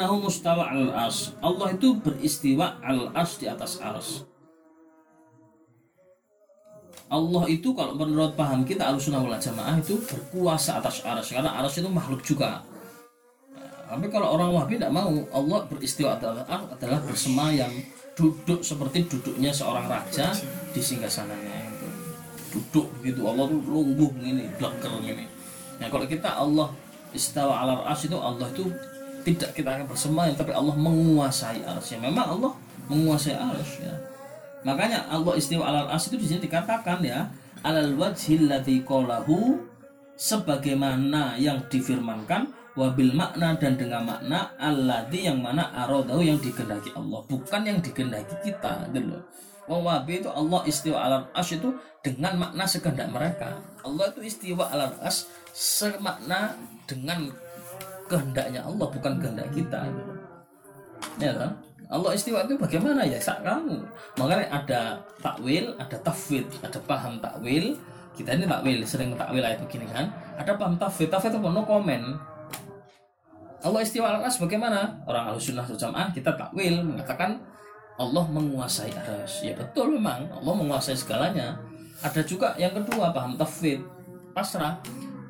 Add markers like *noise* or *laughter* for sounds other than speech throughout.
annahu mustawa al as Allah itu beristiwa al as di atas ars Allah itu kalau menurut paham kita alusunah wal jamaah itu berkuasa atas ars karena ars itu makhluk juga. Nah, tapi kalau orang wahabi tidak mau Allah beristiwa ars adalah bersemayam. Duduk seperti duduknya seorang raja di singgasananya itu. Duduk gitu Allah tuh lungguh ini bleker ini nah kalau kita Allah istawa ala ars itu Allah itu tidak kita akan bersemayam tapi Allah menguasai ars ya memang Allah menguasai ars ya. Makanya Allah istiwa ala ars itu di sini dikatakan ya alal wajhil qalahu sebagaimana yang difirmankan wabil makna dan dengan makna alladzi yang mana arodahu yang dikehendaki Allah bukan yang dikehendaki kita gitu itu Allah istiwa ala as itu dengan makna sekehendak mereka. Allah itu istiwa ala as semakna dengan kehendaknya Allah bukan kehendak kita. Ya kan? Allah istiwa itu bagaimana ya sak kamu. Makanya ada takwil, ada tafwid, ada paham takwil. Kita ini takwil sering takwil ayat begini kan. Ada paham tafwid, tafwid itu no komen. Allah istiwa as bagaimana? Orang sunnah jamaah kita takwil mengatakan Allah menguasai aras. Ya betul memang Allah menguasai segalanya. Ada juga yang kedua paham tafwid, pasrah.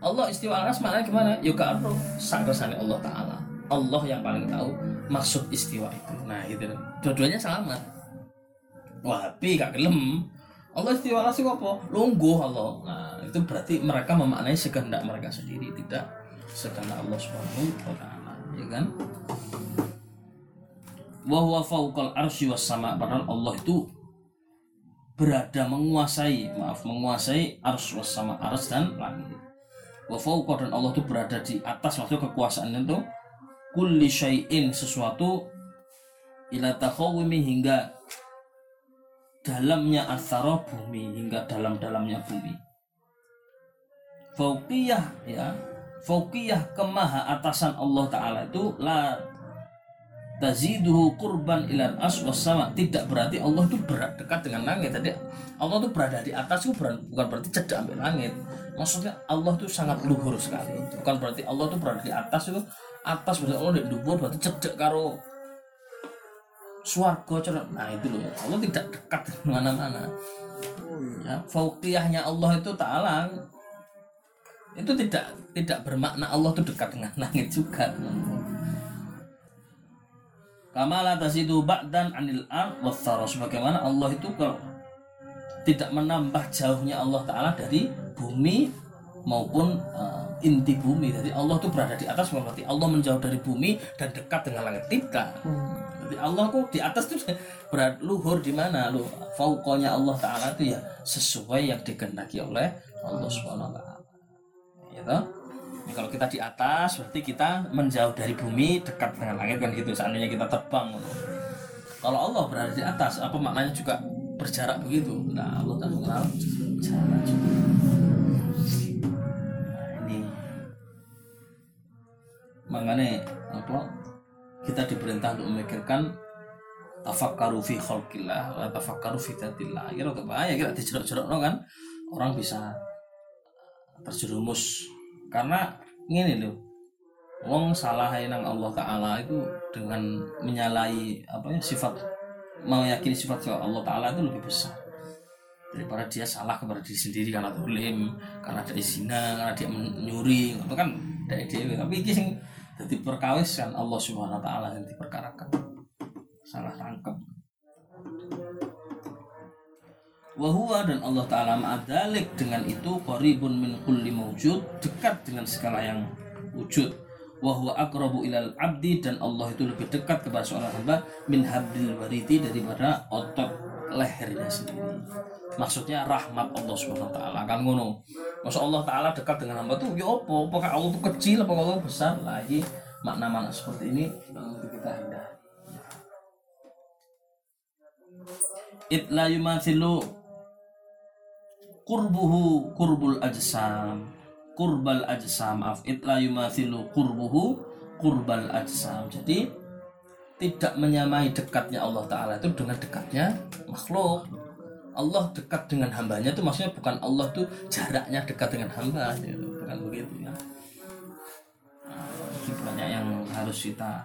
Allah istiwa aras maknanya gimana? Yoga arroh sanggresane Allah Taala. Allah yang paling tahu maksud istiwa itu. Nah itu dua-duanya selamat. Wahabi gak gelem. Allah istiwa itu apa? Lungguh Allah. Nah itu berarti mereka memaknai sekehendak mereka sendiri, tidak sekehendak Allah Subhanahu wa taala. Ya kan? Wahwa fauqal arsy was sama padahal Allah itu berada menguasai maaf menguasai ars was sama ars dan langit wa fauqa dan Allah itu berada di atas maksudnya kekuasaannya itu. Kulli syai'in sesuatu ila takhawimi hingga dalamnya asara bumi hingga dalam-dalamnya bumi. Fauqiyah ya. Fauqiyah kemaha atasan Allah taala itu la taziduhu kurban ilan as sama. Tidak berarti Allah itu berat dekat dengan langit. Tadi Allah itu berada di atas itu bukan berarti cedak ambil langit maksudnya Allah itu sangat luhur sekali. Bukan berarti Allah itu berada di atas itu atas berarti Allah di luhur berarti cedak karo suarga cerah nah itu loh. Allah tidak dekat *laughs* mana-mana. Ya fauqiyahnya Allah itu ta'ala itu tidak tidak bermakna Allah itu dekat dengan *laughs* langit juga. Kamala tasidu ba'dan anil ard wathara sebagaimana Allah itu kalau tidak menambah jauhnya Allah taala dari bumi maupun uh, inti bumi. Jadi Allah itu berada di atas berarti Allah menjauh dari bumi dan dekat dengan langit tidak. Jadi Allah kok di atas itu *laughs* berat luhur di mana lu fauqonya Allah taala itu ya sesuai yang dikehendaki oleh Allah Subhanahu wa taala. Ya toh? Ini kalau kita di atas berarti kita menjauh dari bumi dekat dengan langit kan gitu seandainya kita terbang kalau Allah berada di atas apa maknanya juga berjarak begitu nah Allah tak mengenal jarak juga makanya apa kita diperintah untuk memikirkan tafakkaru fi khalqillah wa tafakkaru fi dzatillah ya rada bahaya kita dijerok-jerok kan? Orang bisa terjerumus. Karena ini loh Wong salah nang Allah Taala itu dengan menyalahi apa ya sifat meyakini sifat sifat Allah Taala itu lebih besar. Daripada dia salah kepada diri sendiri karena dolim karena dari zina karena dia menyuri itu kan dari dia tapi ini jadi perkawis kan Allah Subhanahu Wa Taala yang diperkarakan. Salah tangkap. Wahua dan Allah Ta'ala ma'adalik dengan itu Qaribun min kulli mawjud. Dekat dengan segala yang wujud. Wahwa akrabu ilal abdi. Dan Allah itu lebih dekat kepada seorang hamba. Min habdil wariti daripada otot lehernya sendiri Maksudnya rahmat Allah Subhanahu wa taala kan ngono. Masa Allah taala dekat dengan hamba tuh ya apa? Apakah Allah itu kecil apakah Allah besar? Lagi makna-makna seperti ini kita hindari. Itla yumathilu kurbuhu kurbul ajsam kurbal ajsam maaf itla yumathilu kurbuhu kurbal ajsam jadi tidak menyamai dekatnya Allah Ta'ala itu dengan dekatnya makhluk. Allah dekat dengan hambanya itu maksudnya bukan Allah tuh jaraknya dekat dengan hamba gitu. bukan begitu ya. Nah, banyak yang harus kita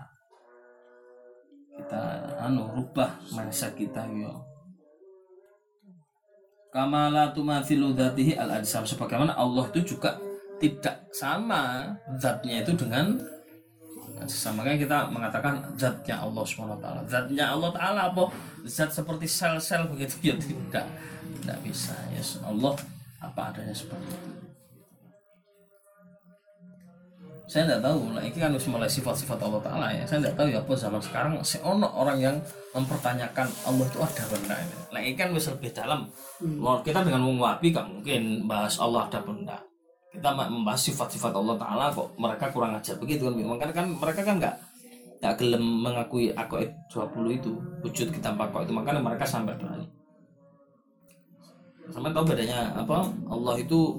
kita anu rubah mindset kita yo kamala tumathilu dzatihi al ajsam sebagaimana Allah itu juga tidak sama zatnya itu dengan sama kan kita mengatakan zatnya Allah swt zatnya Allah taala apa? Zat seperti sel-sel begitu. Ya tidak. Tidak bisa. Ya yes, Allah apa adanya seperti itu. Saya tidak tahu. Lah ini kan mulai sifat-sifat Allah Taala ya. Saya tidak tahu ya apa zaman sekarang. Si ono orang yang mempertanyakan Allah itu ada benda ini. Nah ini kan bisa lebih dalam. Hmm. kita dengan menguapi kan mungkin bahas Allah ada benda kita membahas sifat-sifat Allah Taala kok mereka kurang ajar begitu kan makanya kan mereka kan nggak nggak gelem mengakui aku 20 itu wujud kita pakai itu. Makanya mereka sampai berani. Sampai tahu bedanya apa? Allah itu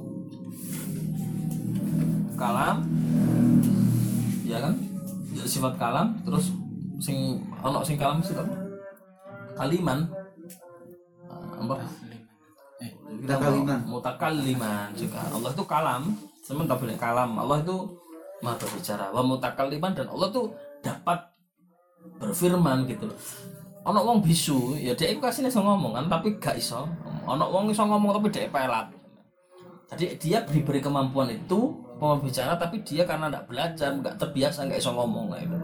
kalam ya kan? Sifat kalam terus sing ono sing kalam sih kaliman. Apa mutakaliman. Mutakaliman juga. Allah itu kalam. Teman tak boleh kalam. Allah itu maha berbicara. Wa mutakaliman dan Allah tuh dapat berfirman gitu loh. Ono wong bisu ya dia itu kasih iso ngomong kan tapi gak iso. Ono wong iso ngomong tapi dia pelat. Jadi dia diberi kemampuan itu bicara tapi dia karena tidak belajar nggak terbiasa nggak iso ngomong nah itu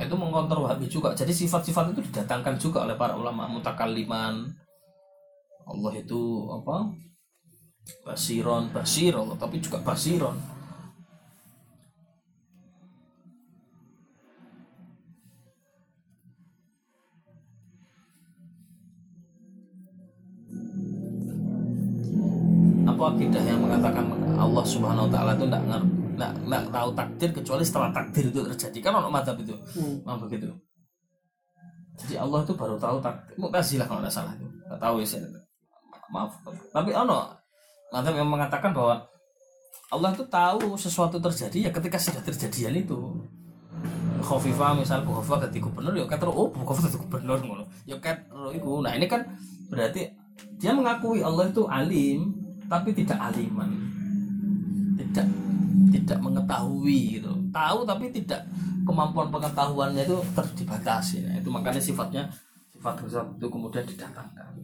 itu mengkontor wahabi juga. Jadi sifat-sifat itu didatangkan juga oleh para ulama mutakaliman Allah itu apa? Basiron basir Allah tapi juga basiron. Apa akidah yang mengatakan Allah Subhanahu wa taala itu tidak nggak nggak tahu takdir kecuali setelah takdir itu terjadi? Kan orang madzhab itu. Hmm. begitu? Jadi Allah itu baru tahu takdir. Mu'tazilah kalau tidak salah itu. Nggak tahu ya maaf. Tapi ono nanti yang mengatakan bahwa Allah itu tahu sesuatu terjadi ya ketika sudah terjadian itu. Khofifa misal Bu Khofifa jadi gubernur ya kata oh Bu Khofifa gubernur ngono. Ya kata itu nah ini kan berarti dia mengakui Allah itu alim tapi tidak aliman. Tidak tidak mengetahui gitu. Tahu tapi tidak kemampuan pengetahuannya itu terdibatasi. Nah, itu makanya sifatnya sifat itu kemudian didatangkan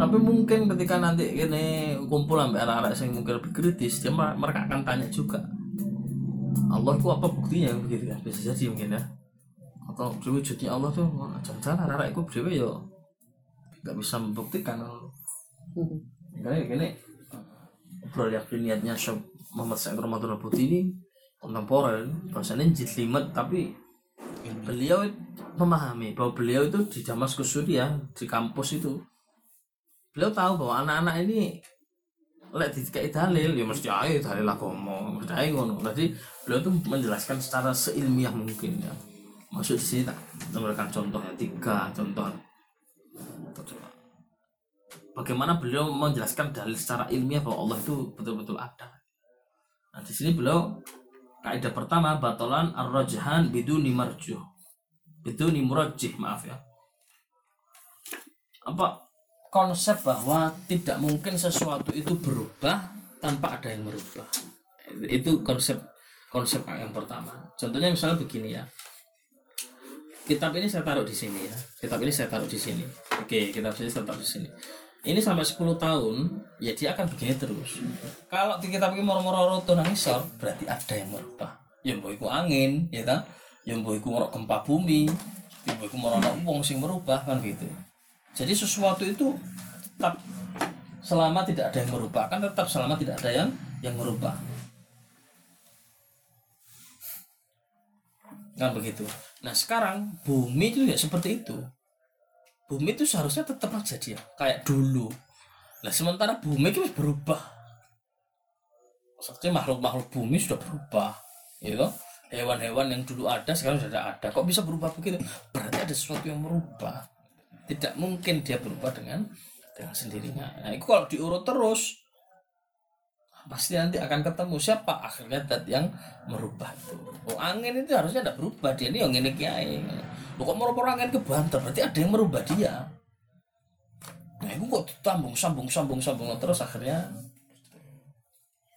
tapi mungkin ketika nanti ini kumpul sampai arah-arah yang mungkin lebih kritis dia mereka akan tanya juga Allah itu apa buktinya? Begitu ya bisa jadi mungkin ya. Atau wujudnya Allah tuh jangan-jangan arah itu dewi ya nggak bisa membuktikan. Karena gini obrol yakin niatnya Muhammad Sa'id Ramadan Putih ini kontemporer bahasanya jitlimet tapi beliau memahami bahwa beliau itu di Damaskus Suriah di kampus itu. Beliau tahu bahwa anak-anak ini lek dikai dalil ya mesti ayo dalil agama mesti ayo ngono. Jadi beliau tuh menjelaskan secara seilmiah mungkin ya. Maksud di sini tak memberikan contohnya tiga contoh. Bagaimana beliau menjelaskan dalil secara ilmiah bahwa Allah itu betul-betul ada. Nah di sini beliau kaidah pertama batolan ar-rajhan biduni marjuh biduni murajjih maaf ya. Apa? Konsep bahwa tidak mungkin sesuatu itu berubah tanpa ada yang merubah. Itu konsep konsep yang pertama. Contohnya misalnya begini ya. Kitab ini saya taruh di sini ya. Kitab ini saya taruh di sini. Oke kitab ini saya taruh di sini. Ini sampai 10 tahun ya dia akan begini terus. Kalau di kitab ini moro-moro roto nangisor berarti ada yang merubah. Yang boiku angin ya yang boiku merok gempa bumi yang boiku merok wong sing merubah kan gitu jadi sesuatu itu tetap selama tidak ada yang merubah kan tetap selama tidak ada yang yang merubah. Kan begitu. Nah sekarang bumi itu ya seperti itu. Bumi itu seharusnya tetap aja dia kayak dulu. Nah sementara bumi itu berubah. Maksudnya makhluk-makhluk bumi sudah berubah, gitu. Hewan-hewan yang dulu ada sekarang sudah ada. Kok bisa berubah begitu? Berarti ada sesuatu yang merubah. Tidak mungkin dia berubah dengan dengan sendirinya. Nah itu kalau diurut terus pasti nanti akan ketemu siapa akhirnya dat yang merubah itu. Oh angin itu harusnya tidak berubah. Dia ini yang ini kiai. Lo kok merubah angin ke banter? Berarti ada yang merubah dia. Nah itu kok ditambung sambung sambung sambung terus akhirnya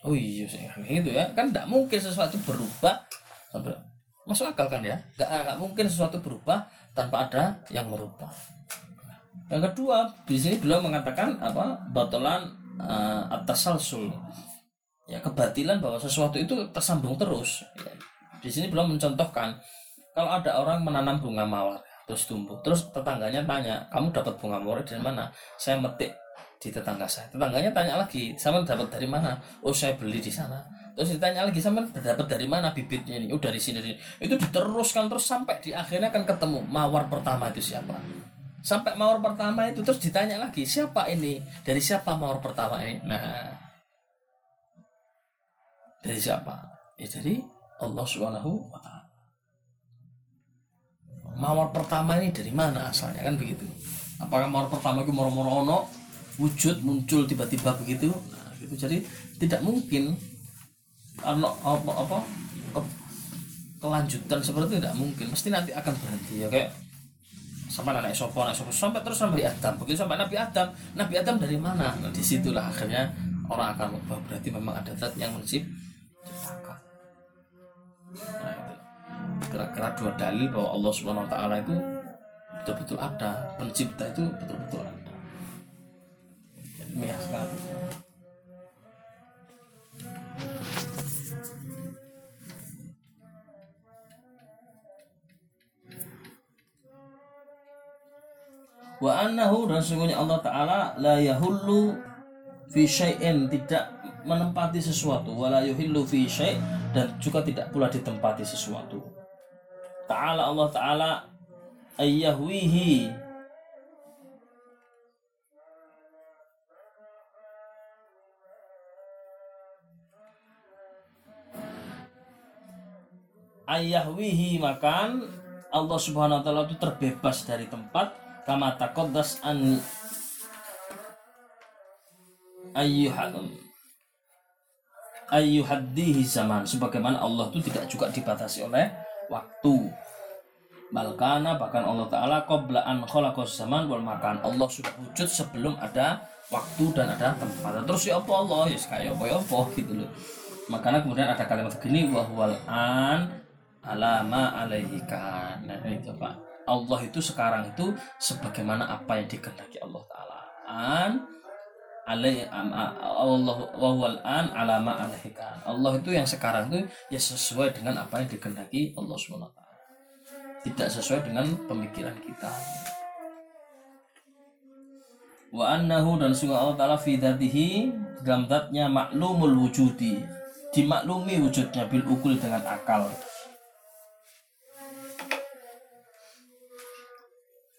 oh iya sih gitu ya. Kan tidak mungkin sesuatu berubah sampai masuk akal kan ya? Nggak nggak mungkin sesuatu berubah tanpa ada yang merubah. Yang kedua di sini beliau mengatakan apa? Batolan uh, atas salsul ya kebatilan bahwa sesuatu itu tersambung terus. Ya. di sini belum mencontohkan kalau ada orang menanam bunga mawar terus tumbuh terus tetangganya tanya kamu dapat bunga mawar dari mana? Saya metik di tetangga saya. Tetangganya tanya lagi sama dapat dari mana? Oh saya beli di sana terus ditanya lagi sama dapat dari mana bibitnya ini oh dari sini, dari itu diteruskan terus sampai di akhirnya akan ketemu mawar pertama itu siapa sampai mawar pertama itu terus ditanya lagi siapa ini dari siapa mawar pertama ini nah dari siapa? Ya dari Allah Subhanahu wa taala. Mawar pertama ini dari mana asalnya kan begitu? Apakah mawar pertama itu moro-moro ono wujud muncul tiba-tiba begitu? Nah, gitu. Jadi tidak mungkin apa apa, apa kelanjutan seperti itu tidak mungkin. Mesti nanti akan berhenti ya kayak sampai anak sopo anak sopo sampai terus sampai Adam. Begitu sampai Nabi Adam. Nabi Adam dari mana? Nah, di situlah akhirnya orang akan berarti memang ada zat yang menciptakan. Nah itu. Kira-kira dua dalil bahwa Allah Subhanahu Wa Taala itu betul-betul ada. Pencipta itu betul-betul ada. Ilmiah wa annahu dan sungguhnya Allah Ta'ala la yahullu fi syai'in tidak menempati sesuatu wala yuhillu fi syai' dan juga tidak pula ditempati sesuatu. Ta'ala Allah Ta'ala ayyahwihi ayyahwihi makan Allah Subhanahu wa taala itu terbebas dari tempat kama taqaddas an ayyuhadum. Ayyuhaddihi zaman. Sebagaimana Allah itu tidak juga dibatasi oleh waktu. Balkana bahkan Allah Ta'ala qabla an khalaqas zaman wal makan. Allah sudah wujud sebelum ada waktu dan ada tempat. Terus ya apa Allah ya kayak apa ya apa gitu loh. Makanya kemudian ada kalimat begini wahwal an alama alaihi kan nah itu Pak Allah itu sekarang itu sebagaimana apa yang dikehendaki Allah Ta'ala. An alaihi Allah wahwal an alama alaihi kan. Allah itu yang sekarang itu ya sesuai dengan apa yang dikehendaki Allah taala. Tidak sesuai dengan pemikiran kita. Wa annahu dan sungguh Allah taala fi dzatihi dalam zatnya maklumul wujudi. Dimaklumi wujudnya bil ukul dengan akal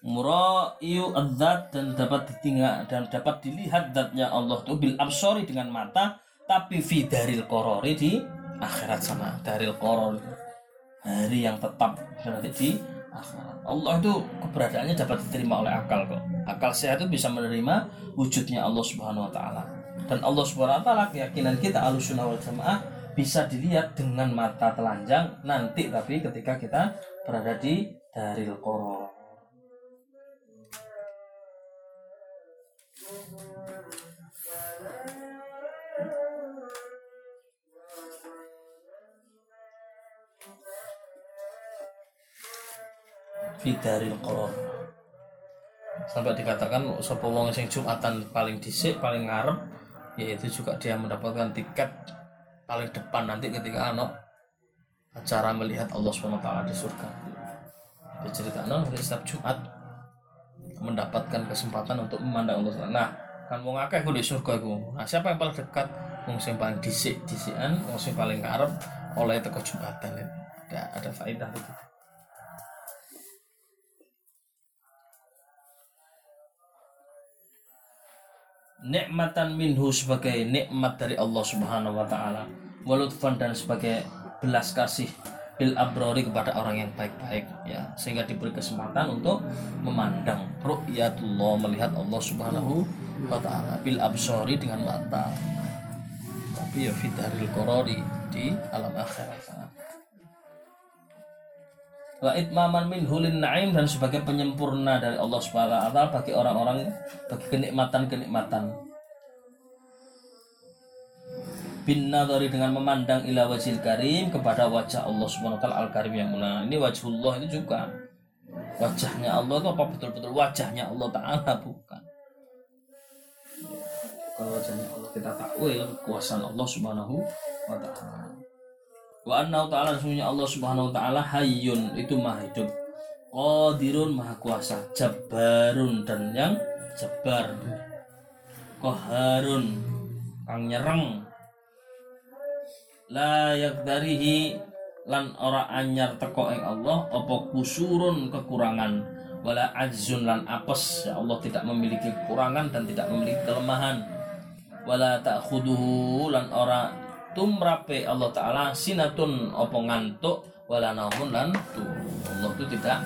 muraiyu adzat dan dapat ditinggal dan dapat dilihat zatnya Allah itu bil absori dengan mata tapi fi daril korori di akhirat sana daril korori. Hari yang tetap nanti di akhirat. Allah itu keberadaannya dapat diterima oleh akal kok. Akal sehat itu bisa menerima wujudnya Allah subhanahu wa taala. Dan Allah subhanahu wa taala keyakinan kita alusunah wal jamaah bisa dilihat dengan mata telanjang nanti tapi ketika kita berada di daril koror fidaril qor sampai dikatakan sapa sing Jumatan paling dhisik paling ngarep yaitu juga dia mendapatkan tiket paling depan nanti ketika anak acara melihat Allah SWT di surga. Diceritakan hari setiap Jumat mendapatkan kesempatan untuk memandang Allah SWT. nah kan wong akeh di surga nah siapa yang paling dekat? Wong sing paling dhisik dhisikan wong sing paling ngarep oleh teko Jumatan. Ada ada faedah itu nikmatan minhu sebagai nikmat dari Allah Subhanahu wa taala walutfan dan sebagai belas kasih bil abrori kepada orang yang baik-baik ya. Sehingga diberi kesempatan untuk memandang ru'yatullah melihat Allah Subhanahu wa taala bil absori dengan mata tapi ya fitaril korori di alam akhirat wa itmaman min hulin naim dan sebagai penyempurna dari Allah Subhanahu wa taala bagi orang-orang bagi kenikmatan-kenikmatan bin nadhari dengan memandang ila wajhil karim kepada wajah Allah Subhanahu wa taala al karim yang mulia. Ini wajhullah itu juga wajahnya Allah itu apa betul-betul wajahnya Allah taala bukan. Kalau wajahnya Allah kita takwil kekuasaan Allah Subhanahu wa taala. Wa anna ta'ala sesungguhnya Allah Subhanahu wa taala hayyun itu maha hidup. Qadirun maha kuasa, jabbarun dan yang jabar. Qaharun kang nyereng la yakdarihi lan ora anyar teko ing Allah apa kusurun kekurangan. Wala ajzun lan apes. Ya Allah tidak memiliki kekurangan dan tidak memiliki kelemahan. Wala ta'khuduhu lan ora tumrape Allah taala sinatun apa ngantuk wala naumun lan Allah itu tidak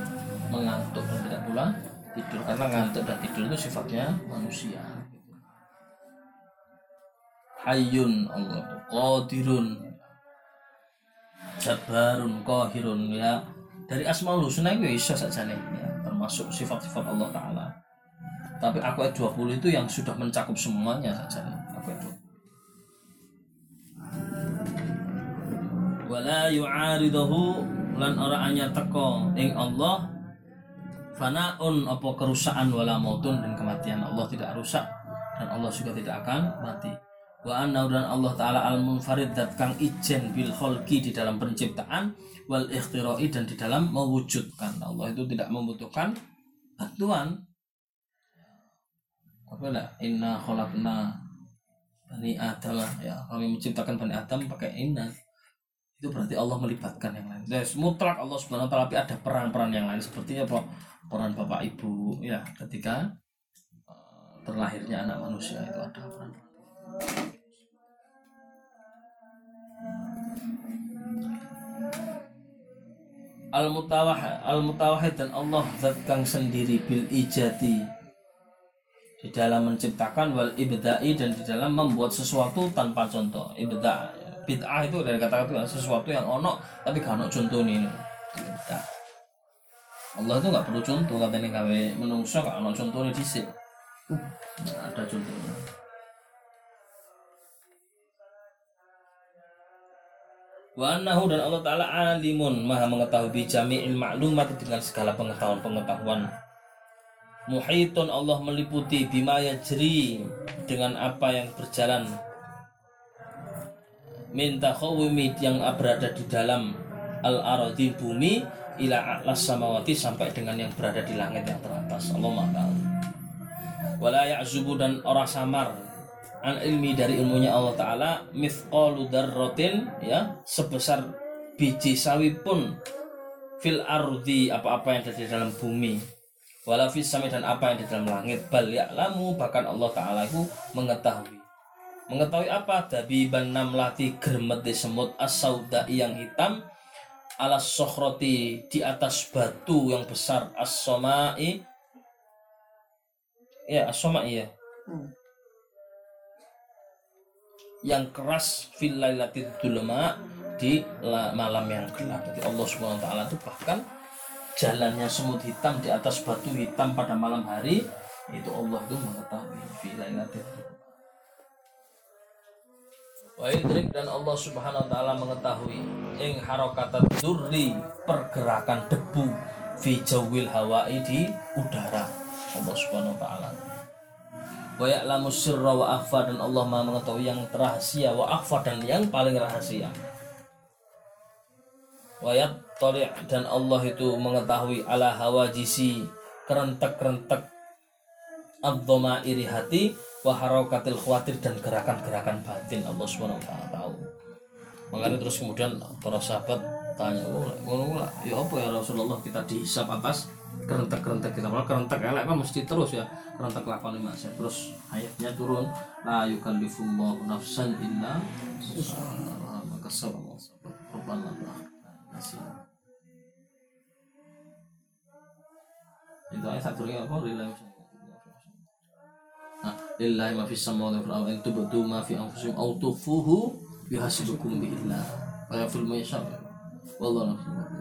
mengantuk dan tidak pula tidur karena ngantuk dan tidur itu sifatnya manusia. Hayyun Allah qadirun Jabarun Qahirun ya. Dari Asmaul Husna itu bisa saja nih ya, termasuk sifat-sifat Allah Ta'ala. Tapi aku ayat 20 itu yang sudah mencakup semuanya saja nih wala yu'aridahu lan ora anya teko ing Allah. Fanaun apa kerusakan wala mautun dan kematian Allah tidak rusak dan Allah juga tidak akan mati. Wa anna dan Allah taala al munfarid dat kang ijen bil kholqi di dalam penciptaan wal ikhtira'i dan di dalam mewujudkan Allah. Itu tidak membutuhkan bantuan. Apa lah? Inna khalaqna bani adam. Ya kami menciptakan bani adam pakai inna itu berarti Allah melibatkan yang lain. Jadi, mutlak Allah subhanahu wa taala tapi ada peran-peran yang lain seperti apa? Peran bapak ibu ya ketika uh, terlahirnya anak manusia itu ada peran al mutawahid al mutawahid dan Allah zat kang sendiri bil ijati. Di dalam menciptakan wal ibda'i dan di dalam membuat sesuatu tanpa contoh. Ibda bid'ah itu dari kata-kata sesuatu yang ono tapi gak ono contoh nih bid'ah Allah itu nggak perlu contoh katanya gawe menungso gak ono contohnya di sini ada contohnya wa dan Allah taala alimun maha mengetahui bi jami'il ma'lumat dengan segala pengetahuan-pengetahuan. Muhitun Allah meliputi bima yajri dengan apa yang berjalan minta khawimi yang berada di dalam al aradi bumi ila alas samawati sampai dengan yang berada di langit yang teratas. Allah maha wala ya'zubu dan ora samar an ilmi dari ilmunya Allah Ta'ala mithqalu darrotin ya sebesar biji sawi pun fil ardi apa-apa yang ada di dalam bumi. Wala fis dan apa yang di dalam langit. Bal ya'lamu bahkan Allah Ta'ala itu mengetahui mengetahui apa? Dabiban namlati germeti semut as yang hitam ala sokhroti di atas batu yang besar as-somai. Ya as-somai ya. Hmm. Yang keras fil lailatul dulma di malam yang gelap. Jadi Allah Subhanahu wa taala itu bahkan jalannya semut hitam di atas batu hitam pada malam hari itu Allah itu mengetahui fil lailatul Wa dan Allah Subhanahu wa taala mengetahui ing harokat durri pergerakan debu fi jawil hawai di udara. Allah Subhanahu wa taala. Wa ya'lamu sirra wa akhfa dan Allah Maha mengetahui yang rahasia wa akhfa dan yang paling rahasia. Wa yattali' dan Allah itu mengetahui ala hawajisi kerentek-kerentek abdoma iri hati wa harakatil khawatir dan gerakan-gerakan batin Allah Subhanahu wa tahu. Makanya terus kemudian para sahabat tanya, "Oh, ya apa ya Rasulullah kita dihisap atas kerentek-kerentek kita? Malah kerentek elek kan mesti terus ya kerentek lakon lima saya terus ayatnya turun la yukallifullahu nafsan illa maka nasib itu ayat satu lagi apa lillahi ma fis samawati wal ardi ma fi anfusikum aw tukhfuhu yuhasibukum billah wa yaghfir ma yasha wallahu a'lam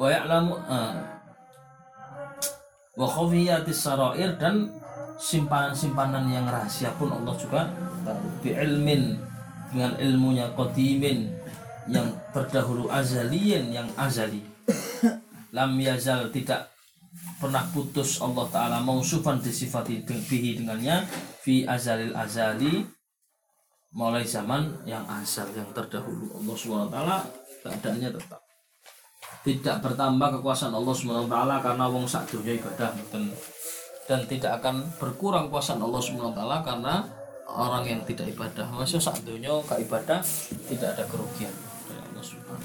wa ya'lamu ah wa khafiyatis sarair dan simpanan-simpanan yang rahasia pun Allah juga tahu bi ilmin dengan ilmunya qadimin yang terdahulu azaliyin yang azali. Lam yazal tidak pernah putus Allah Ta'ala mausufan disifati bihi dengannya fi azalil azali mulai zaman yang azal yang terdahulu. Allah SWT keadaannya tetap tidak bertambah kekuasaan Allah SWT karena wong sak dunia ibadah dan, dan tidak akan berkurang kekuasaan Allah SWT karena orang yang tidak ibadah. Maksudnya sak dunia ibadah tidak ada kerugian. Dari Allah SWT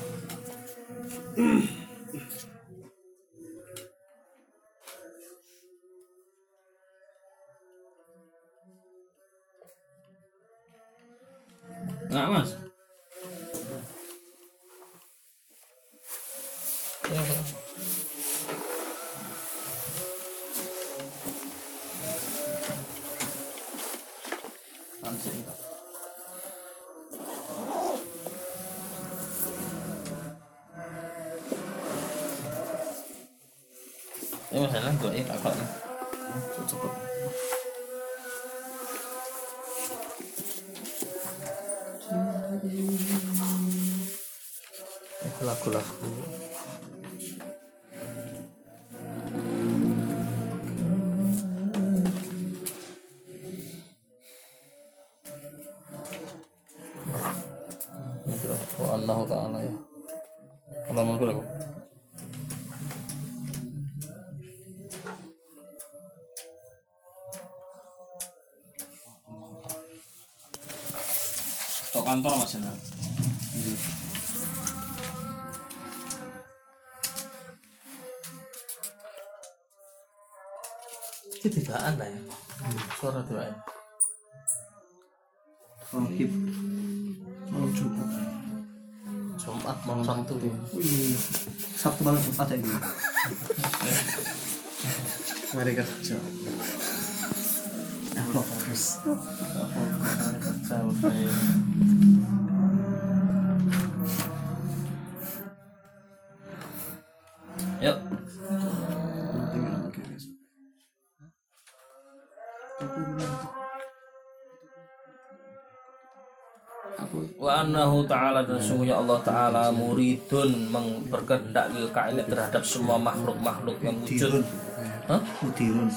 Nah, Mas. Ya. Ya masalah gue ini takut nih. Cepet. Allah ta'ala ya. Allah mungkin aku Tok kantor mas ya itu tibaan lah ya? Suara tibaan Rohib. Malam Jumat. Jumat malam Sabtu Wih. Sabtu malam Jumat ya gitu. Mari kerja. Fokus. Yuk, ta'ala dan sungguhnya Allah ta'ala muridun berkehendak lil kainat terhadap semua makhluk-makhluk yang wujud Hah? Mudirun.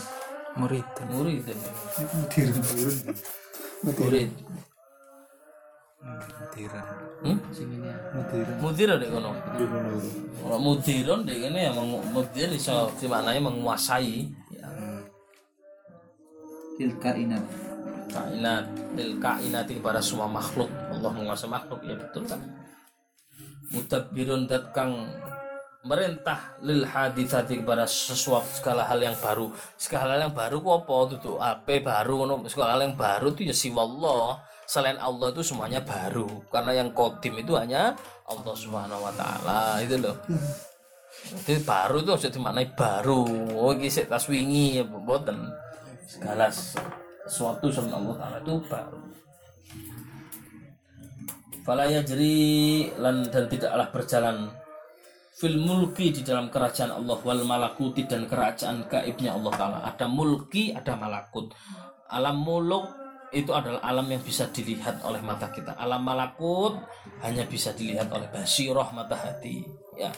murid murid ya? Mudirun. murid tiran hmm? Mudirun. mudir ada kono kalau mudirun dek ini ya meng- mudir iso dimaknai menguasai ya. Tilka inat. Kainat lil kainati kepada semua makhluk. Allah menguasai makhluk ya betul kan? Mudabbirun dat kang merintah lil haditsati kepada sesuatu segala hal yang baru. Segala hal yang baru ku apa? Tuh apa baru segala hal yang baru itu ya siwallah selain Allah itu semuanya baru. Karena yang kodim itu hanya Allah subhanahu wa taala itu loh. Jadi baru itu harus dimaknai baru. Oh ini sik tas wingi ya boten segala sesuatu sama Allah taala itu baru. Fala yajri lan dan tidaklah berjalan fil mulki di dalam kerajaan Allah wal malakuti dan kerajaan gaibnya Allah taala. Ada mulki ada malakut. Alam muluk itu adalah alam yang bisa dilihat oleh mata kita. Alam malakut hanya bisa dilihat oleh basiroh mata hati. Ya.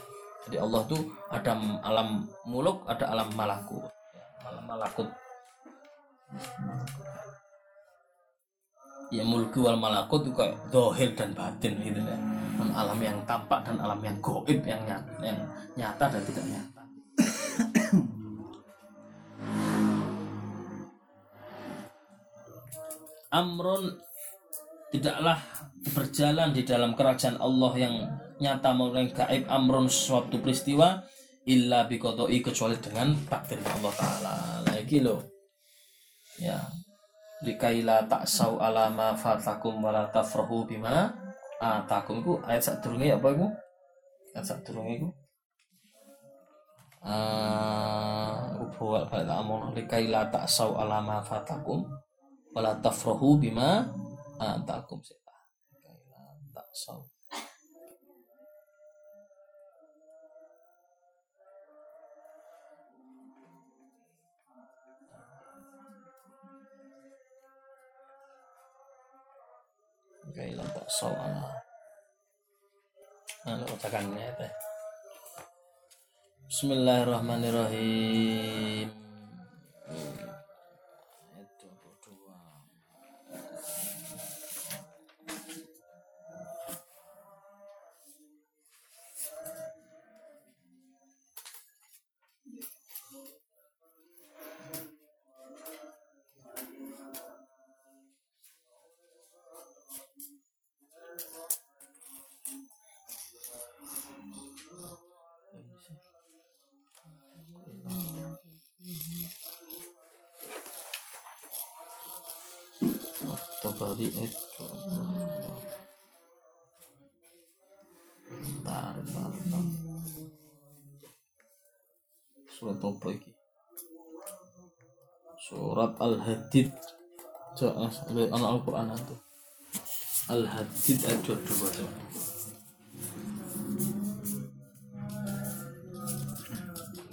Jadi Allah tuh ada alam muluk ada alam malakut. Ya, alam malakut ya mulki wal malakut itu kayak dohir dan batin gitu ya Dan alam yang tampak dan alam yang goib yang nyata, yang nyata dan tidak nyata amrun tidaklah berjalan di dalam kerajaan Allah yang nyata maupun gaib amrun suatu peristiwa illa biqada'i kecuali dengan takdir Allah taala. Iki lho. Ya. Likaila taksau ala ma fatakum wala tafrahu bima atakum iku ayat sadurunge apa iku? Ayat sadurunge iku. Ah, uh, buat balik amon likaila taksau ala ma fatakum wala tafrahu bima atakum likaila taksau Oke, tak soal. Anu ucapannya teh. Bismillahirrahmanirrahim. Surat Al-Hadid. Coba anak Al-Qur'an itu. Al-Hadid ayat 22 coba.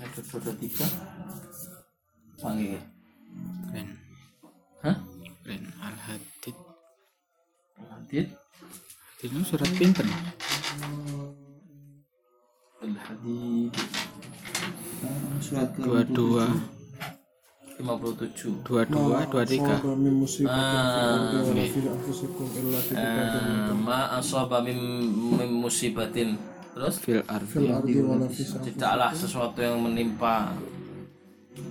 Ayat 23. Panggil. Keren. Hah? Keren. Al-Hadid. Al-Hadid. Itu surat pinten? Al-Hadid. Surat 22, 57 22 23 ah asaba min musibatin. Terus? Fil ardi. Tidaklah sesuatu yang menimpa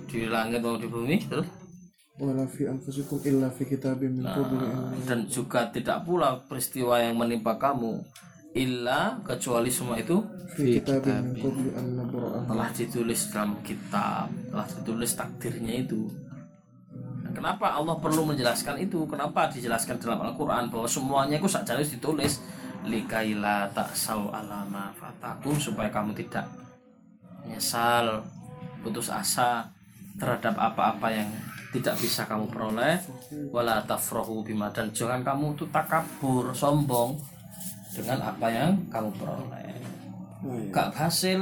di langit atau di bumi terus? Nah, dan juga tidak pula peristiwa yang menimpa kamu illa kecuali semua itu fi kitabin telah ditulis dalam kitab telah ditulis takdirnya itu. Nah, kenapa Allah perlu menjelaskan itu? Kenapa dijelaskan dalam Al-Quran bahwa semuanya itu saja ditulis? Likaila taksau alama fatakum supaya kamu tidak menyesal putus asa terhadap apa-apa yang tidak bisa kamu peroleh. Wala tafrohu bima dan jangan kamu tuh takabur sombong dengan apa yang kamu peroleh. Oh, iya. Gak berhasil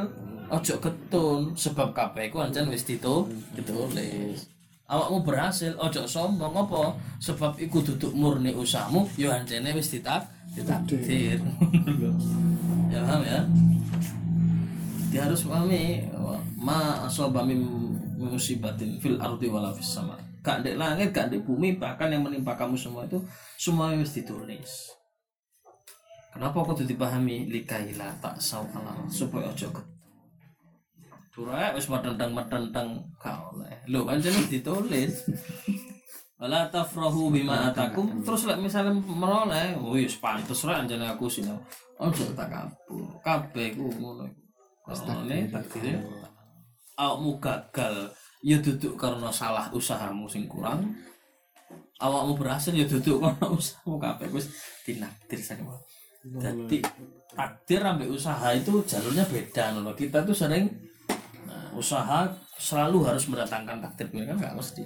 ojo ketun sebab kabeh ku ancen wis ditu ditulis. Awakmu berhasil ojo sombong apa? Sebab iku duduk murni usahamu yo ancene wis ditak ditakdir. *laughs* Ya paham ya? Dia harus pahami ma asaba min musibatin fil ardi wala fis sama. Gak di langit gak di bumi bahkan yang menimpa kamu semua itu semua wis ditulis. Kenapa aku tuh dipahami? Likaila tak sau alam. Supaya ojo ke Turai wis medentang kau oleh. Lo kan jadi ditulis. Wala tafrahu bima atakum terus lek misalnya meroleh, wis pantes ra anjane aku sini. Ojo tak kabur. Kabeh ku ngono. Ini takdir. Awakmu gagal ya duduk karena salah usahamu sing kurang. Awakmu berhasil ya duduk karena usahamu kabeh wis dinakdir sama. Jadi takdir sampai usaha itu jalurnya beda loh. Kita tuh sering usaha selalu harus mendatangkan takdir kan nggak mesti.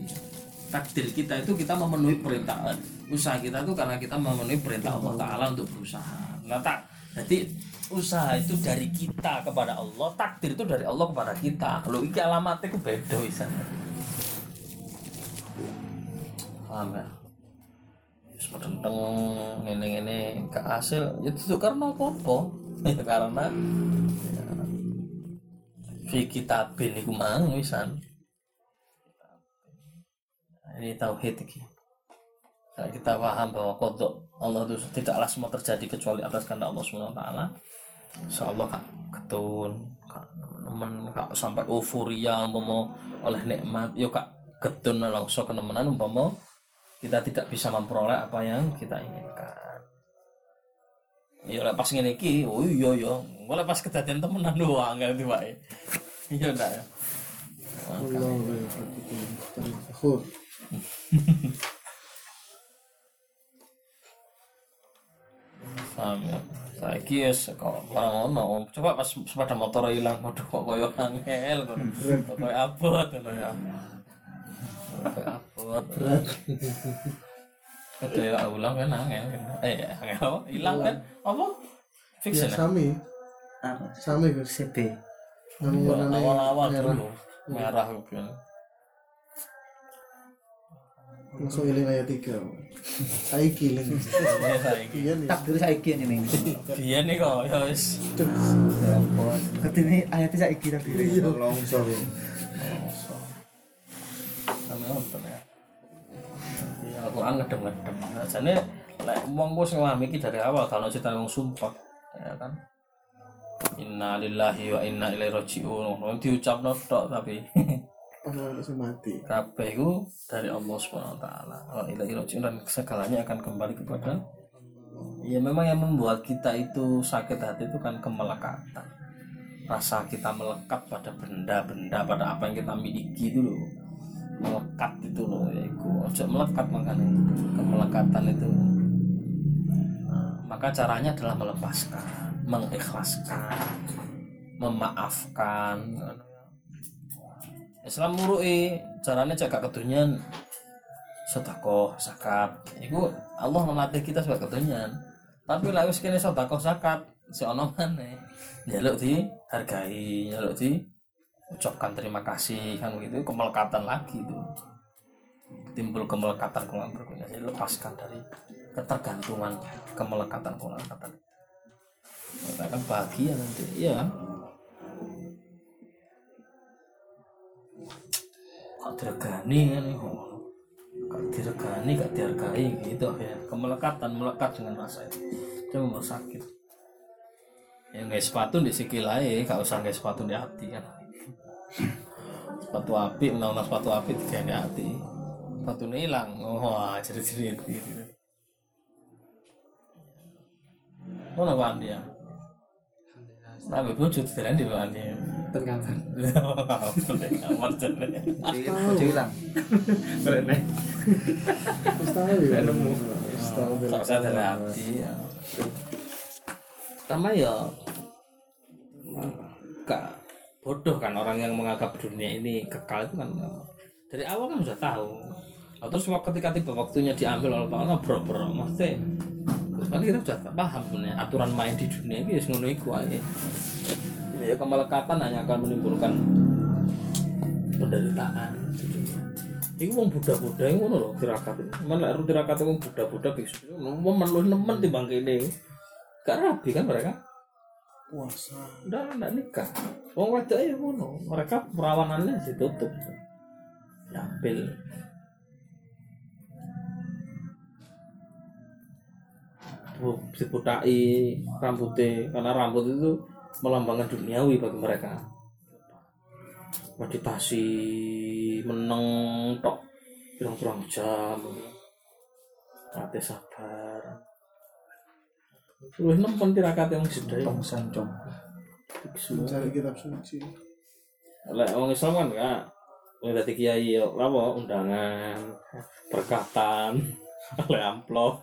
Takdir kita itu kita memenuhi perintah usaha kita itu karena kita memenuhi perintah Allah Taala untuk berusaha. Nah, tak, jadi usaha itu dari kita kepada Allah, takdir itu dari Allah kepada kita. Kalau iki alamatnya itu beda bisa. Paham ya? Sepedenteng ngene-ngene gak hasil ya itu karena apa *laughs* ya karena ya, fi kitabin iku mang wisan ini tauhid iki Nah, kita paham bahwa kodok Allah itu tidaklah semua terjadi kecuali atas kehendak Allah Subhanahu wa taala. Insyaallah kak ketun, kak nemen kak sampai euforia umpama oleh nikmat, yo kak ketun langsung kenemenan umpama kita tidak bisa memperoleh apa yang kita inginkan. Iya lah pas ngene iki oh iya ya pas kedadian temenan doang ngerti Pak iya ndak ya Paham ya. Iya, iya, iya, Saiki wis orang. Coba pas sepeda motor hilang waduh kok koyo angel kok. Koyo abot ya. Abot. Itu ya ulang kan angel. Eh angel apa? Hilang kan? Apa? Fix ya ya. sami Apa? sami Gus CP. Awal-awal merah. dulu merah kan. langsung eling ayat 3 saiki eling *laughs* Ya, saiki. iya nih takdir saiki ini Biyen nih kok ya wis. ya ampun ketine ayatnya saiki takdir iya longsor ya Sampe nonton ya. Al-Qur'an ngedem-ngedem. Jane lek wong wis ngamami iki dari awal kalau cerita wong sumpah ya kan. Inna lillahi wa inna ilaihi raji'un. Wong diucapno tok tapi *laughs* langsung mati kabeh itu dari Allah Subhanahu wa taala. Wa ilaihi raji'un dan segalanya akan kembali kepada Ya memang yang membuat kita itu sakit hati itu kan kemelekatan. Rasa kita melekat pada benda-benda, pada apa yang kita miliki itu loh. Melekat itu loh, ya itu. Ojo melekat makanya. Kemelekatan itu. Maka caranya adalah melepaskan, mengikhlaskan, memaafkan. Islam murui caranya jaga kedunian sedekah zakat itu Allah melatih kita sebagai kedunian tapi wis kene sedekah zakat si ono maneh njaluk dihargai njaluk di ucapkan terima kasih kan gitu. Kemelekatan lagi itu. Timbul kemelekatan kurang berguna jadi lepaskan dari ketergantungan kemelekatan kata kita akan bahagia nanti iya. Kok diregani kan? Gak diregani gak dihargai gitu. Ya kemelekatan melekat dengan rasa itu. Itu memang sakit. Ya nggak sepatu di sikil aja gak usah nggak sepatu di hati kan sepatu api menang sepatu api tidak di hati sepatu hilang wah jadi jadi gitu mana apaan dia tapi bujut tidak di apaan dia tergantung jadi. hilang tahu ya nemu tahu Gak usah dari hati ya. Pertama ya gak bodoh kan orang yang menganggap dunia ini kekal itu kan dari awal kan sudah tahu. Nah, terus ketika tiba waktunya diambil oleh Allah bro-bro maksudnya kan kita sudah paham sebenarnya aturan main di dunia ini ya ngono iku aja. Ya kemelekatan hanya akan menimbulkan penderitaan. Iku wong Buddha-Buddha iku ngono lho tirakat. Men lek tirakat wong Buddha-Buddha biksu. Wong meluh nemen timbang kene. Gak rabi kan mereka. Puasa Udah ndak nikah. Wong wedok ya ngono. Mereka perawanannya ditutup. Tampil. Oh, diputai rambutnya karena rambut itu melambangkan duniawi bagi mereka meditasi meneng tok pirang-pirang jam latih sabar Luwih nemen tirakat yang sedaya tong sancong mencari kitab suci Lek wong Islam kan enggak Wong dadi kiai yo apa undangan, berkatan, oleh *laughs* amplop.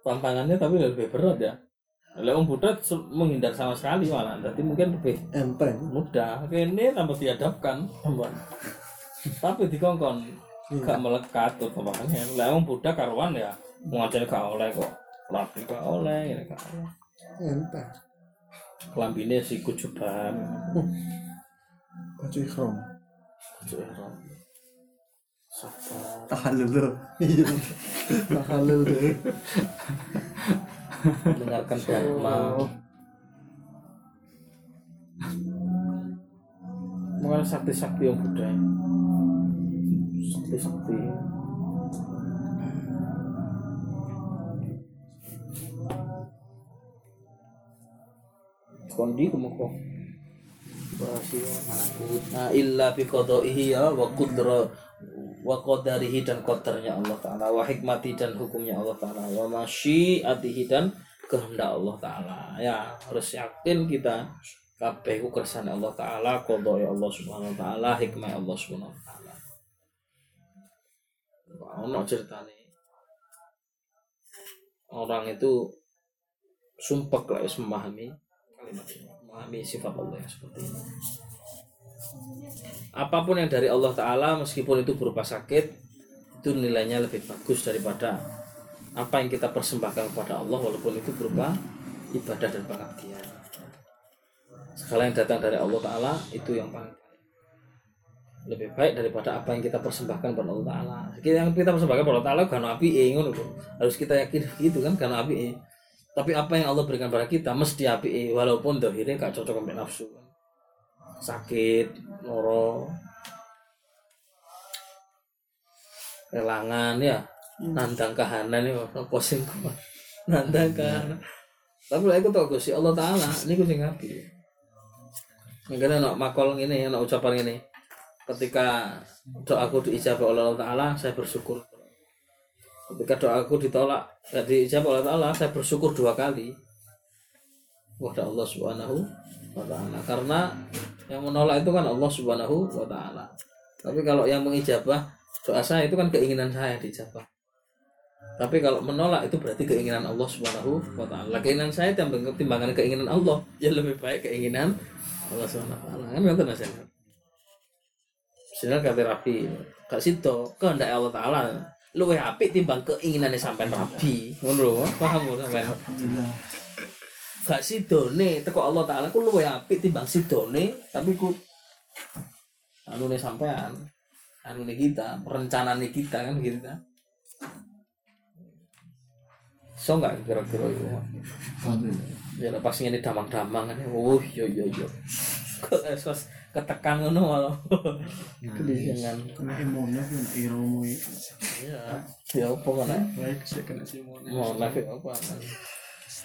Tantangannya tapi lebih berat ya. Lek wong Buddha menghindar sama sekali malah. Jadi mungkin lebih enteng mudah. Kene tambah diadapkan, tambah. Tapi dikongkon gak melekat tuh kemahannya. Lek wong Buddha karuan ya, ngajar gak oleh kok. Rapi gak oleh, ini gak oleh. enteng Kelambine si kujuban. baju ikhram Kujuk ihram. Sabar. tahalul lho iya tahalul deh mendengarkan dharma mengenai sakti-sakti yang budaya sakti-sakti kondi kemoko Nah, illa bi qada'ihi ya wa qudra wa qadarihi dan qadarnya Allah taala wa hikmati dan hukumnya Allah taala wa masyiatihi dan kehendak Allah taala. Ya harus yakin kita kabeh ku kersane Allah taala qada'i Allah subhanahu wa taala hikmah Allah subhanahu wa taala. Ono ceritane. Orang itu sumpah lah memahami memahami sifat Allah yang seperti ini apa pun yang dari Allah Ta'ala meskipun itu berupa sakit itu nilainya lebih bagus daripada apa yang kita persembahkan kepada Allah walaupun itu berupa ibadah dan pengabdian segala yang datang dari Allah Ta'ala itu yang paling lebih baik daripada apa yang kita persembahkan kepada Allah Taala. Yang kita persembahkan kepada Allah Taala kan api lho. Harus kita yakin gitu kan karena api Tapi apa yang Allah berikan pada kita mesti api walaupun dohirnya gak cocok sama nafsu. Sakit, loro, relangan ya, nandang kahanan ya, apa sing nandang kahanan. Tapi lah aku tau Gusti Allah Taala, ini sing api. Mungkin anak makol ini, anak ucapan ini. Ketika doaku diijabah oleh Allah Taala, saya bersyukur. Ketika doaku ditolak, tidak diijabah oleh Allah saya bersyukur dua kali. Kepada Allah Subhanahu wa Ta'ala. Karena yang menolak itu kan Allah Subhanahu wa Ta'ala. Tapi kalau yang mengijabah doa saya itu kan keinginan saya dijabah. Tapi kalau menolak itu berarti keinginan Allah Subhanahu wa taala. Keinginan saya timbang- timbangan keinginan Allah, ya lebih baik keinginan Allah Subhanahu wa taala. Kan ngoten Mas. Sinar kate rapi. Gak sito, kehendak Allah taala luwih apik timbang keinginannya sampai rapi. Ngono lho, paham lho sampean. Gak sidone teko Allah taala ku luwih apik timbang sidone, tapi ku anune sampean. Anune kita, perencanaan kita kan gitu kan. So nggak kira-kira itu? Ya pas ini damang-damang kan. Oh yo yo yo. Kok esos ketekan ngono malah. *laughs* Kelingan. Kena imunnya kan ilmu itu. Ya. Ya apa eh? Baik sih kena sih mau. Mau live apa?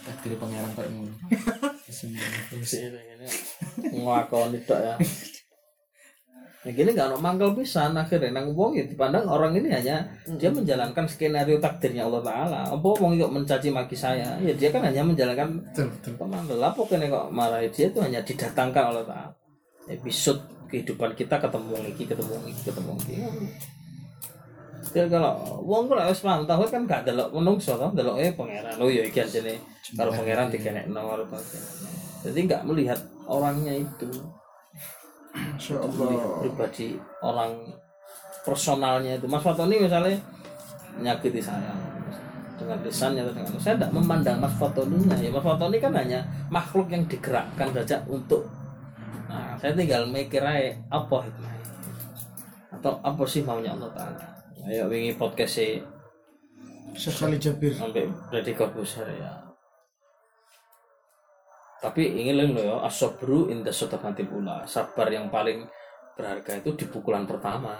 Takdir pangeran kayak ngono. Sini ini ngakoni tok ya. Nah, gini nggak ada mangkal pisan akhirnya nang wong ya dipandang orang ini hanya dia menjalankan skenario takdirnya Allah Taala. Apa wong kok mencaci maki saya? Ya dia kan hanya menjalankan Betul betul. teman lah pokoknya kok marahi dia itu hanya didatangkan oleh Taala. Episode kehidupan kita ketemu lagi, ketemu lagi, ketemu lagi. Ya kalau wong kok wis tahu kan gak delok menungso kan delok eh pangeran. Oh ya iki ajene karo pangeran dikenekno karo pangeran. Jadi nggak melihat orangnya itu. Masya pribadi, orang personalnya itu. Mas Fatoni misalnya menyakiti saya. Dengan lisannya atau dengan saya tidak memandang Mas Fatoninya. Ya Mas Fatoni kan hanya makhluk yang digerakkan saja untuk nah saya tinggal mikir aja apa hikmahnya? Atau apa sih maunya Allah Taala? Ayo wingi podcast sih Sekali Jabir. sampai Deddy Corbuzier ya. Tapi ingin loh ya asobru inda mati pula sabar yang paling berharga itu di pukulan pertama.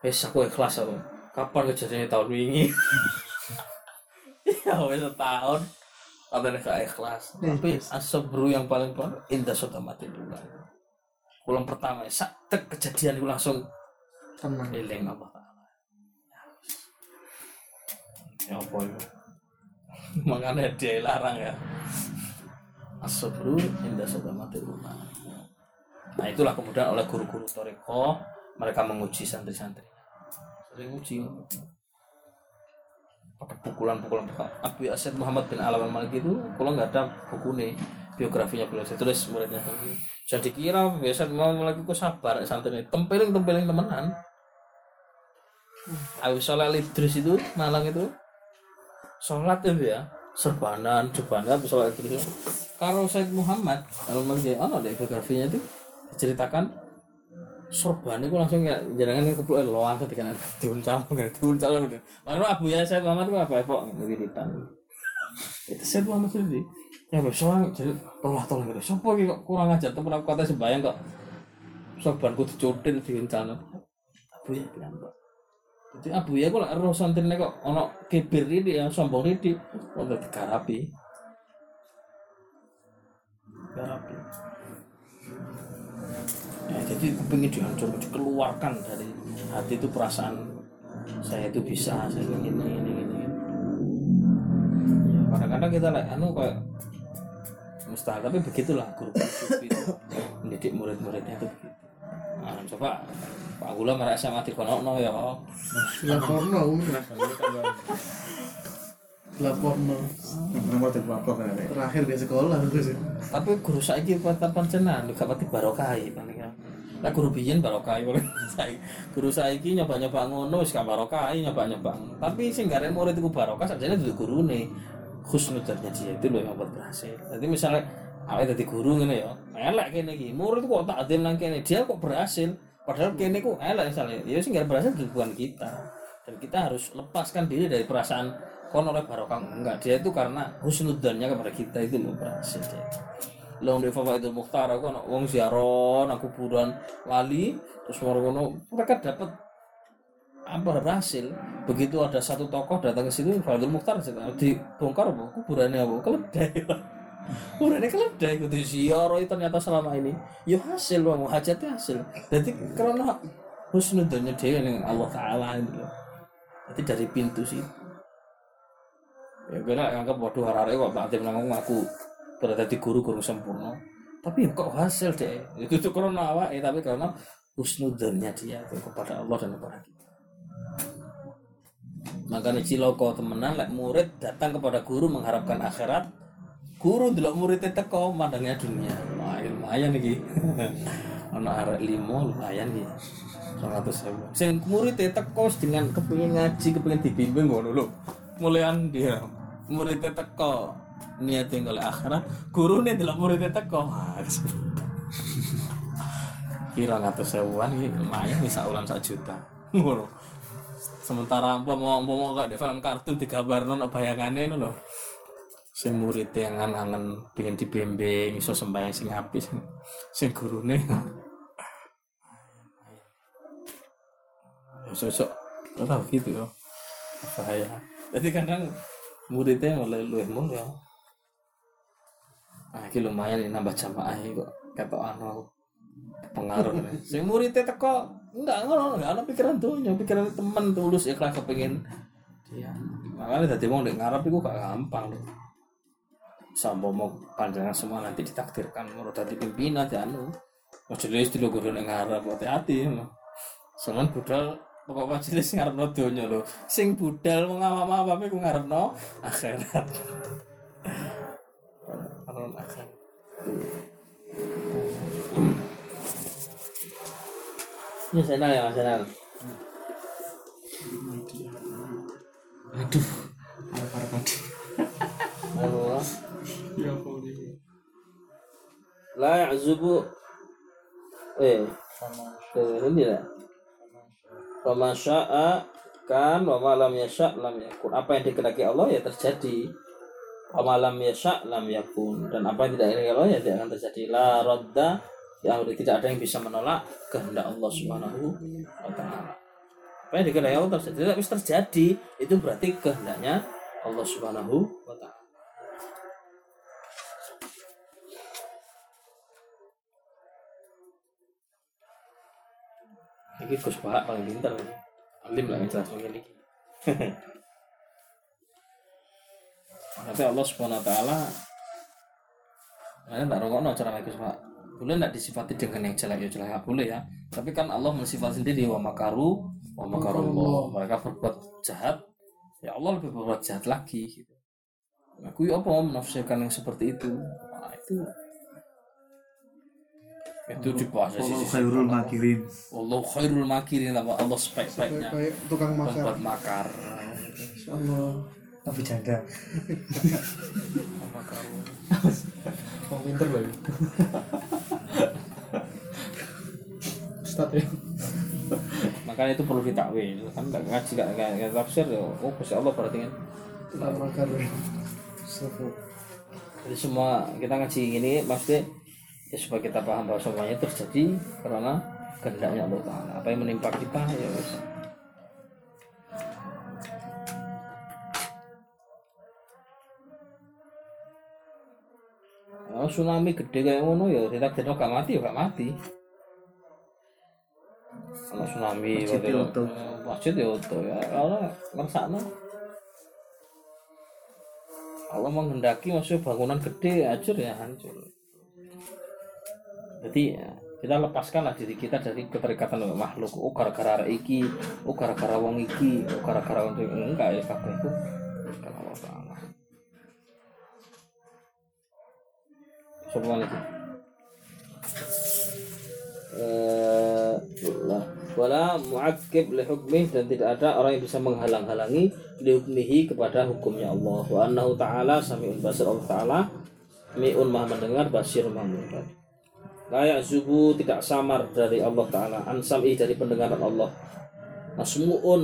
Wes aku ikhlas aku. Kapan kejadiannya tahun ini *laughs* ya wes setahun. Katanya gak ikhlas. Tapi asobru yang paling paling inda mati pula pukulan pertama saat kejadian itu langsung Tenang. eling Allah Ta'ala ya apa itu *laughs* makanya dia larang ya. Asobru indah mati rumah. Nah itulah kemudian oleh guru-guru toreko mereka menguji santri-santri. Sering uji pakai pukulan-pukulan. Abu Asyid Muhammad bin Alam al Malik itu kalau nggak ada buku nih biografinya beliau. Saya tulis muridnya. Jadi dikira biasa mau lagi ku sabar santri ini tempeling tempeling temenan. Abu Soleh Idris itu Malang itu. Sholat itu ya serbanan serbanan sholat Idris kalau Said Muhammad kalau melihat oh ada biografinya itu diceritakan sorban itu langsung ya jangan kepulauan loang ketika diuncal diuncal gitu lalu Abu ya Said Muhammad itu apa? Kok wiritan itu Said Muhammad sendiri ya besok jadi tolong tolong gitu. Iki kok kurang ajar? Tuh pernah kata sembayang kok. Sorbanku dicutil diuncal Abu ya bilang kok jadi Abu ya kok roh santrine kok ono kibir ini ya sombong ini. Kok udah digarapi? Garapi ya, jadi kepingin dihancur dikeluarkan dari hati itu perasaan saya itu bisa saya ini ini ini, ini. Ya, kadang-kadang kita lah anu kayak mustahil tapi begitulah guru mendidik murid-muridnya itu begitu nah, coba Pak Gula merasa mati kono ya Pak Laporno. Laporno. Nomor kan? Terakhir di sekolah itu sih. tapi guru saiki papan pancenan gak pati barokai paling ya lah guru biyen barokai paling *laughs* saiki guru saiki nyoba-nyoba ngono wis gak barokai nyoba-nyoba tapi sing garen murid iku barokah sakjane dudu gurune khusnul dia itu loh yang berhasil jadi misalnya awake dadi guru ngene ya elek kene iki. Murid kok tak adil nang kene dia kok berhasil. Padahal kene ku elek misalnya. Ya sing gak berhasil bukan kita. Dan kita harus lepaskan diri dari perasaan kono oleh barokah. Enggak dia itu karena husnudzannya kepada kita itu lo berhasil dia. Long di itu Mukhtar aku anak wong ziarah nang kuburan wali terus mereka dapat apa berhasil. Begitu ada satu tokoh datang ke situ Faidul Mukhtar dibongkar apa? Kuburannya apa? Keledai. *laughs* Kuburannya keledai. Itu ziarah itu ternyata selama ini. Ya hasil bang. Hajatnya hasil. Jadi karena husnudzannya dia dengan Allah Taala itu jadi dari pintu situ ya gue nak anggap waduh harare kok Pak nanggung aku berada di guru guru sempurna. Tapi ya kok hasil deh itu tuh karena awak eh tapi karena husnudzannya dia kepada Allah dan kepada kita makanya ciloko temenan lek murid datang kepada guru mengharapkan akhirat guru delok muridnya teko mandangnya dunia. Wah, lumayan nih *laughs* anak arek limo lumayan nih ratus ribu. Sing muridnya teko dengan kepingin ngaji kepingin dibimbing ngono lho. Mulian dia. Muridnya teko niat oleh akhirat guru nih delok muridnya teko. *laughs* Kira ngatus ribuan ini lumayan bisa ulang satu juta. Ngono sementara apa mau mau gak di film kartun digambar nono bayangannya itu loh sing murid yang angan-angan pengen dibimbing iso sembahyang sing habis sing gurune. Sosok tahu gitu ya. Bahaya. Jadi kadang muridnya mulai lu emang ya. Ah ini lumayan ini nambah jamaah kok. Kata anu pengaruh *laughs* sing muridnya teko enggak ngono enggak ada pikiran tuh yang pikiran teman tulus ikhlas kepengen dia makanya tadi mau ngarep itu gak gampang loh sampai mau panjangan semua nanti ditakdirkan menurut tadi pimpinan ya anu. Majelis di logo ngarep hati-hati soalnya budal pokok majelis ngarep no donya lo sing budal mau ngapa apa tapi ku ngarep no akhirat *laughs* akhirat Ya senang ya Mas Senang. Aduh, arep-arep aduh. Allah. Ya Allah. La ya'zubu eh ke ini lah. Wa sya'a kan wa ma lam yasha' lam yakun. Apa yang dikehendaki Allah ya terjadi. Wa ma lam yasha' lam yakun. Dan apa yang tidak dikehendaki Allah ya tidak akan terjadi. La radda yang tidak ada yang bisa menolak kehendak Allah Subhanahu wa taala. Apa yang dikehendaki Allah terjadi, tapi terjadi itu berarti kehendaknya Allah Subhanahu wa taala. Ini Gus Pak paling pintar. Alim lah yang jelas mungkin ini. Tapi Allah Subhanahu wa taala Nah, tak rokok cara Gus Pak boleh tidak disifati dengan yang jelek? Ya jelek boleh ya. Tapi kan Allah mensifat sendiri wa makaru wa makarullah mereka berbuat jahat ya Allah lebih berbuat jahat lagi gitu. Aku ya apa menafsirkan yang seperti itu? Nah, itu. Itu dibahas Allah khairul makirin. Allah khairul makirin apa Allah spek-speknya. Kayak tukang makar membuat makar. Allah tapi janda. Makar. Mau pinter loh. Makanya itu perlu ditakwil. Kan nggak ngaji nggak nggak tafsir ya oh Gusti Allah berarti kan. Jadi semua kita ngaji ini maksudnya ya supaya kita paham bahwa semuanya terjadi karena kehendaknya Allah Taala. Apa yang menimpa kita ya wis Oh, tsunami gede kayak ngono ya ditakdirno gak mati ya gak mati. Kalau tsunami Masjid waktu ya itu, utuh. eh, masjid ya ya Allah ngersakno. Allah menghendaki maksudnya bangunan gede hancur ya hancur. Jadi ya, kita lepaskanlah diri kita dari keterikatan dengan makhluk. Oh gara-gara iki, oh gara-gara wong iki, oh gara-gara iki. enggak ya kabeh itu karena Allah Taala. Sopo lagi? Lah. wala mu'akkib li hukmih dan tidak ada orang yang bisa menghalang-halangi li hukmihi kepada hukumnya Allah. Wa annahu ta'ala sami'un basir Allah ta'ala mi'un maha mendengar basir maha melihat layak zubu tidak samar dari Allah Ta'ala ansami dari pendengaran Allah. Masmu'un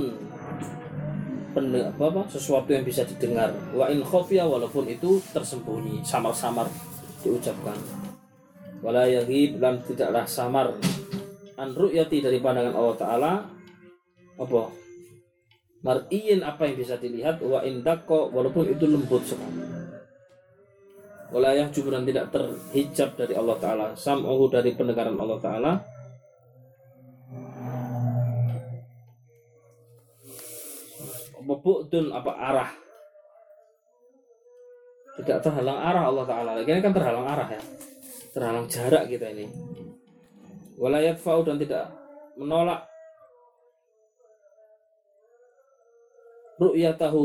pende- apa, apa, sesuatu yang bisa didengar. Wa in khofya walaupun itu tersembunyi samar-samar diucapkan wala yaghib dan tidaklah samar an ru'yati dari pandangan Allah Ta'ala. Apa? Mar'iyin apa yang bisa dilihat wa indako walaupun itu lembut sekali. Wilayah juburan tidak terhijab dari Allah Ta'ala. Sam'uhu dari pendengaran Allah Ta'ala. Bubukdun apa arah? Tidak terhalang arah Allah Ta'ala lagi. Kan terhalang arah ya terhalang jarak kita ini. Walayat fau dan tidak menolak ru'yatahu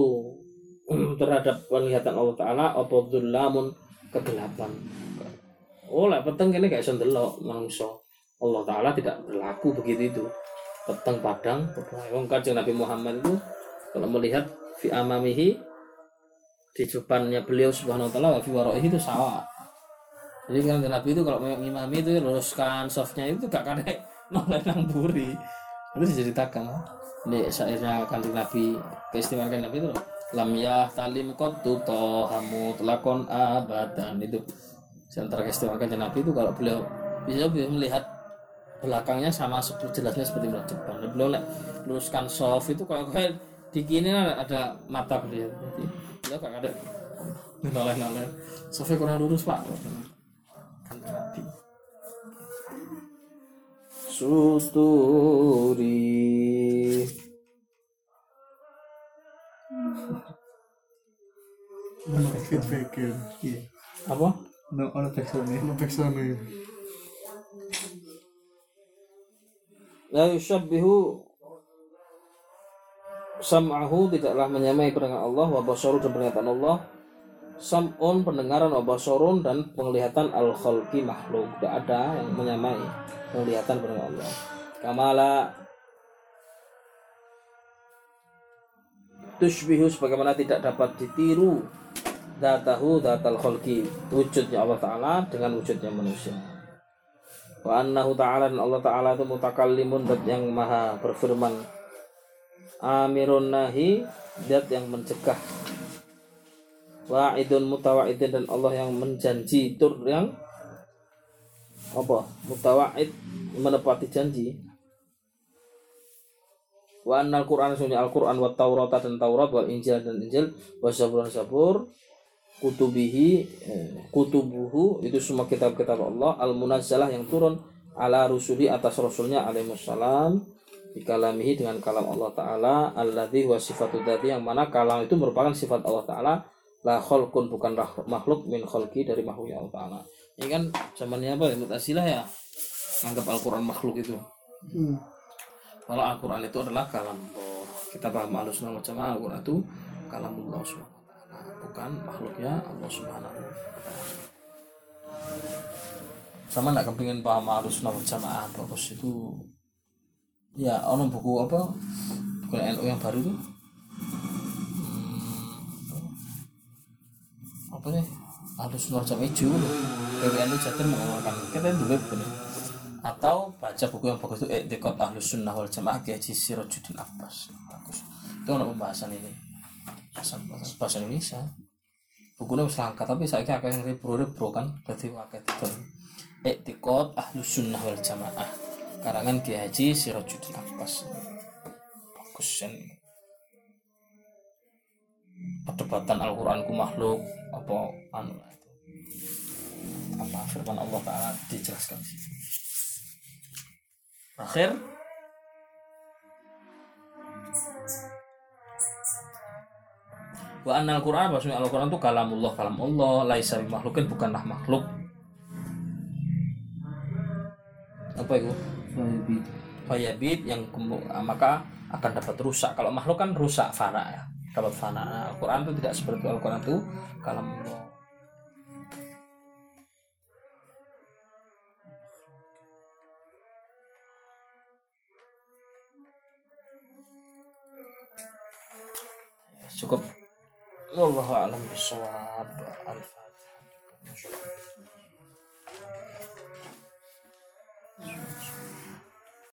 *clears throat* terhadap penglihatan Allah Ta'ala apa lamun? Kegelapan. Oh lah peteng ini kayak sendelok manusia Allah Ta'ala tidak berlaku begitu itu. Peteng padang wong kanjeng Nabi Muhammad itu kalau melihat fi amamihi di depannya beliau subhanahu wa ta'ala wa fi itu sawah jadi kan Nabi itu kalau mengimami itu luruskan softnya itu gak kadek noleh *laughs* nang buri. Itu diceritakan ini syairnya kanjeng Nabi keistimewaan Nabi itu loh. Lam yah talim kontu tohamu telakon abadan. Itu antara keistimewaan kanjeng Nabi itu kalau beliau bisa bisa melihat belakangnya sama jelasnya seperti melihat depan Dan beliau nek luruskan soft itu kalau kayak di kini ada mata beliau. Beliau gak ada noleh noleh softnya kurang lurus pak Nabi suturi apa? No, ono Ono backsound ya. la yusyabbihu sam'ahu tidaklah menyamai pendengaran Allah wa basaru dan penglihatan Allah sam'un pendengaran wa basarun dan penglihatan al khalqi makhluk. Tidak ada yang menyamai penglihatan pendengaran Allah. Kamala. Tushbihu sebagaimana tidak dapat ditiru datahu datal khalqi wujudnya Allah Ta'ala dengan wujudnya manusia. Wa annahu ta'ala dan Allah Ta'ala itu mutakallimun dat yang maha berfirman. Amirun nahi dat yang mencegah wa'idun mutawa'idin dan Allah yang menjanji tur yang apa? Mutawa'id menepati janji. Wa annal Qur'an sunni Al-Qur'an wa Taurata dan Taurat wal Injil dan Injil wa Zabur dan Zabur kutubihi eh, kutubuhu itu semua kitab-kitab Allah al munazzalah yang turun ala rusuli atas rasulnya alaihi wassalam dikalamihi dengan kalam Allah taala alladzi wa sifatu yang mana kalam itu merupakan sifat Allah taala la khalqun bukan makhluk min khalqi dari makhluknya Allah taala. Ini kan zamannya apa ya? Mutasilah ya? Anggap Al-Qur'an makhluk itu. Hmm. kalau Al-Quran itu adalah kalam Allah. Kita paham alus nama jamaah Al-Quran itu kalam Allah subhanahu wa ta'ala bukan makhluknya Allah subhanahu wa ta'ala. Sama nak kepingin paham alus nama jamaah bagus itu ya ono buku apa? Buku NU yang baru itu apa alus nama jamaah hijau PWNU Jatim mengeluarkan kita dulu bener atau baca buku yang bagus itu Etikot Ahlus Sunnah wal Jamaah Kiai Haji Sirajuddin Abbas. Bagus. Itu ada pembahasan ini. Bahasa, bahasa, bahasa Indonesia. Bukunya wis langka tapi saya kira akan repro kan. Berarti wakai itu Etikot Ahlus Sunnah wal Jamaah. Karangan Kiai Haji Sirajuddin Abbas. Bagus ini perdebatan Al-Quran ku makhluk apa anu itu. Apa firman Allah Ta'ala dijelaskan di akhir. Wa annal Qur'an maksudnya Al-Qur'an itu kalamullah kalam Allah laisa makhlukin bukanlah makhluk. Apa itu? Fayabid. Yang maka akan dapat rusak. Kalau makhluk kan rusak fana ya dapat fana Nah, Al-Quran itu tidak seperti. Al-Quran itu Allah Ya, cukup Wallahu a'lam bishawab Al-Fatihah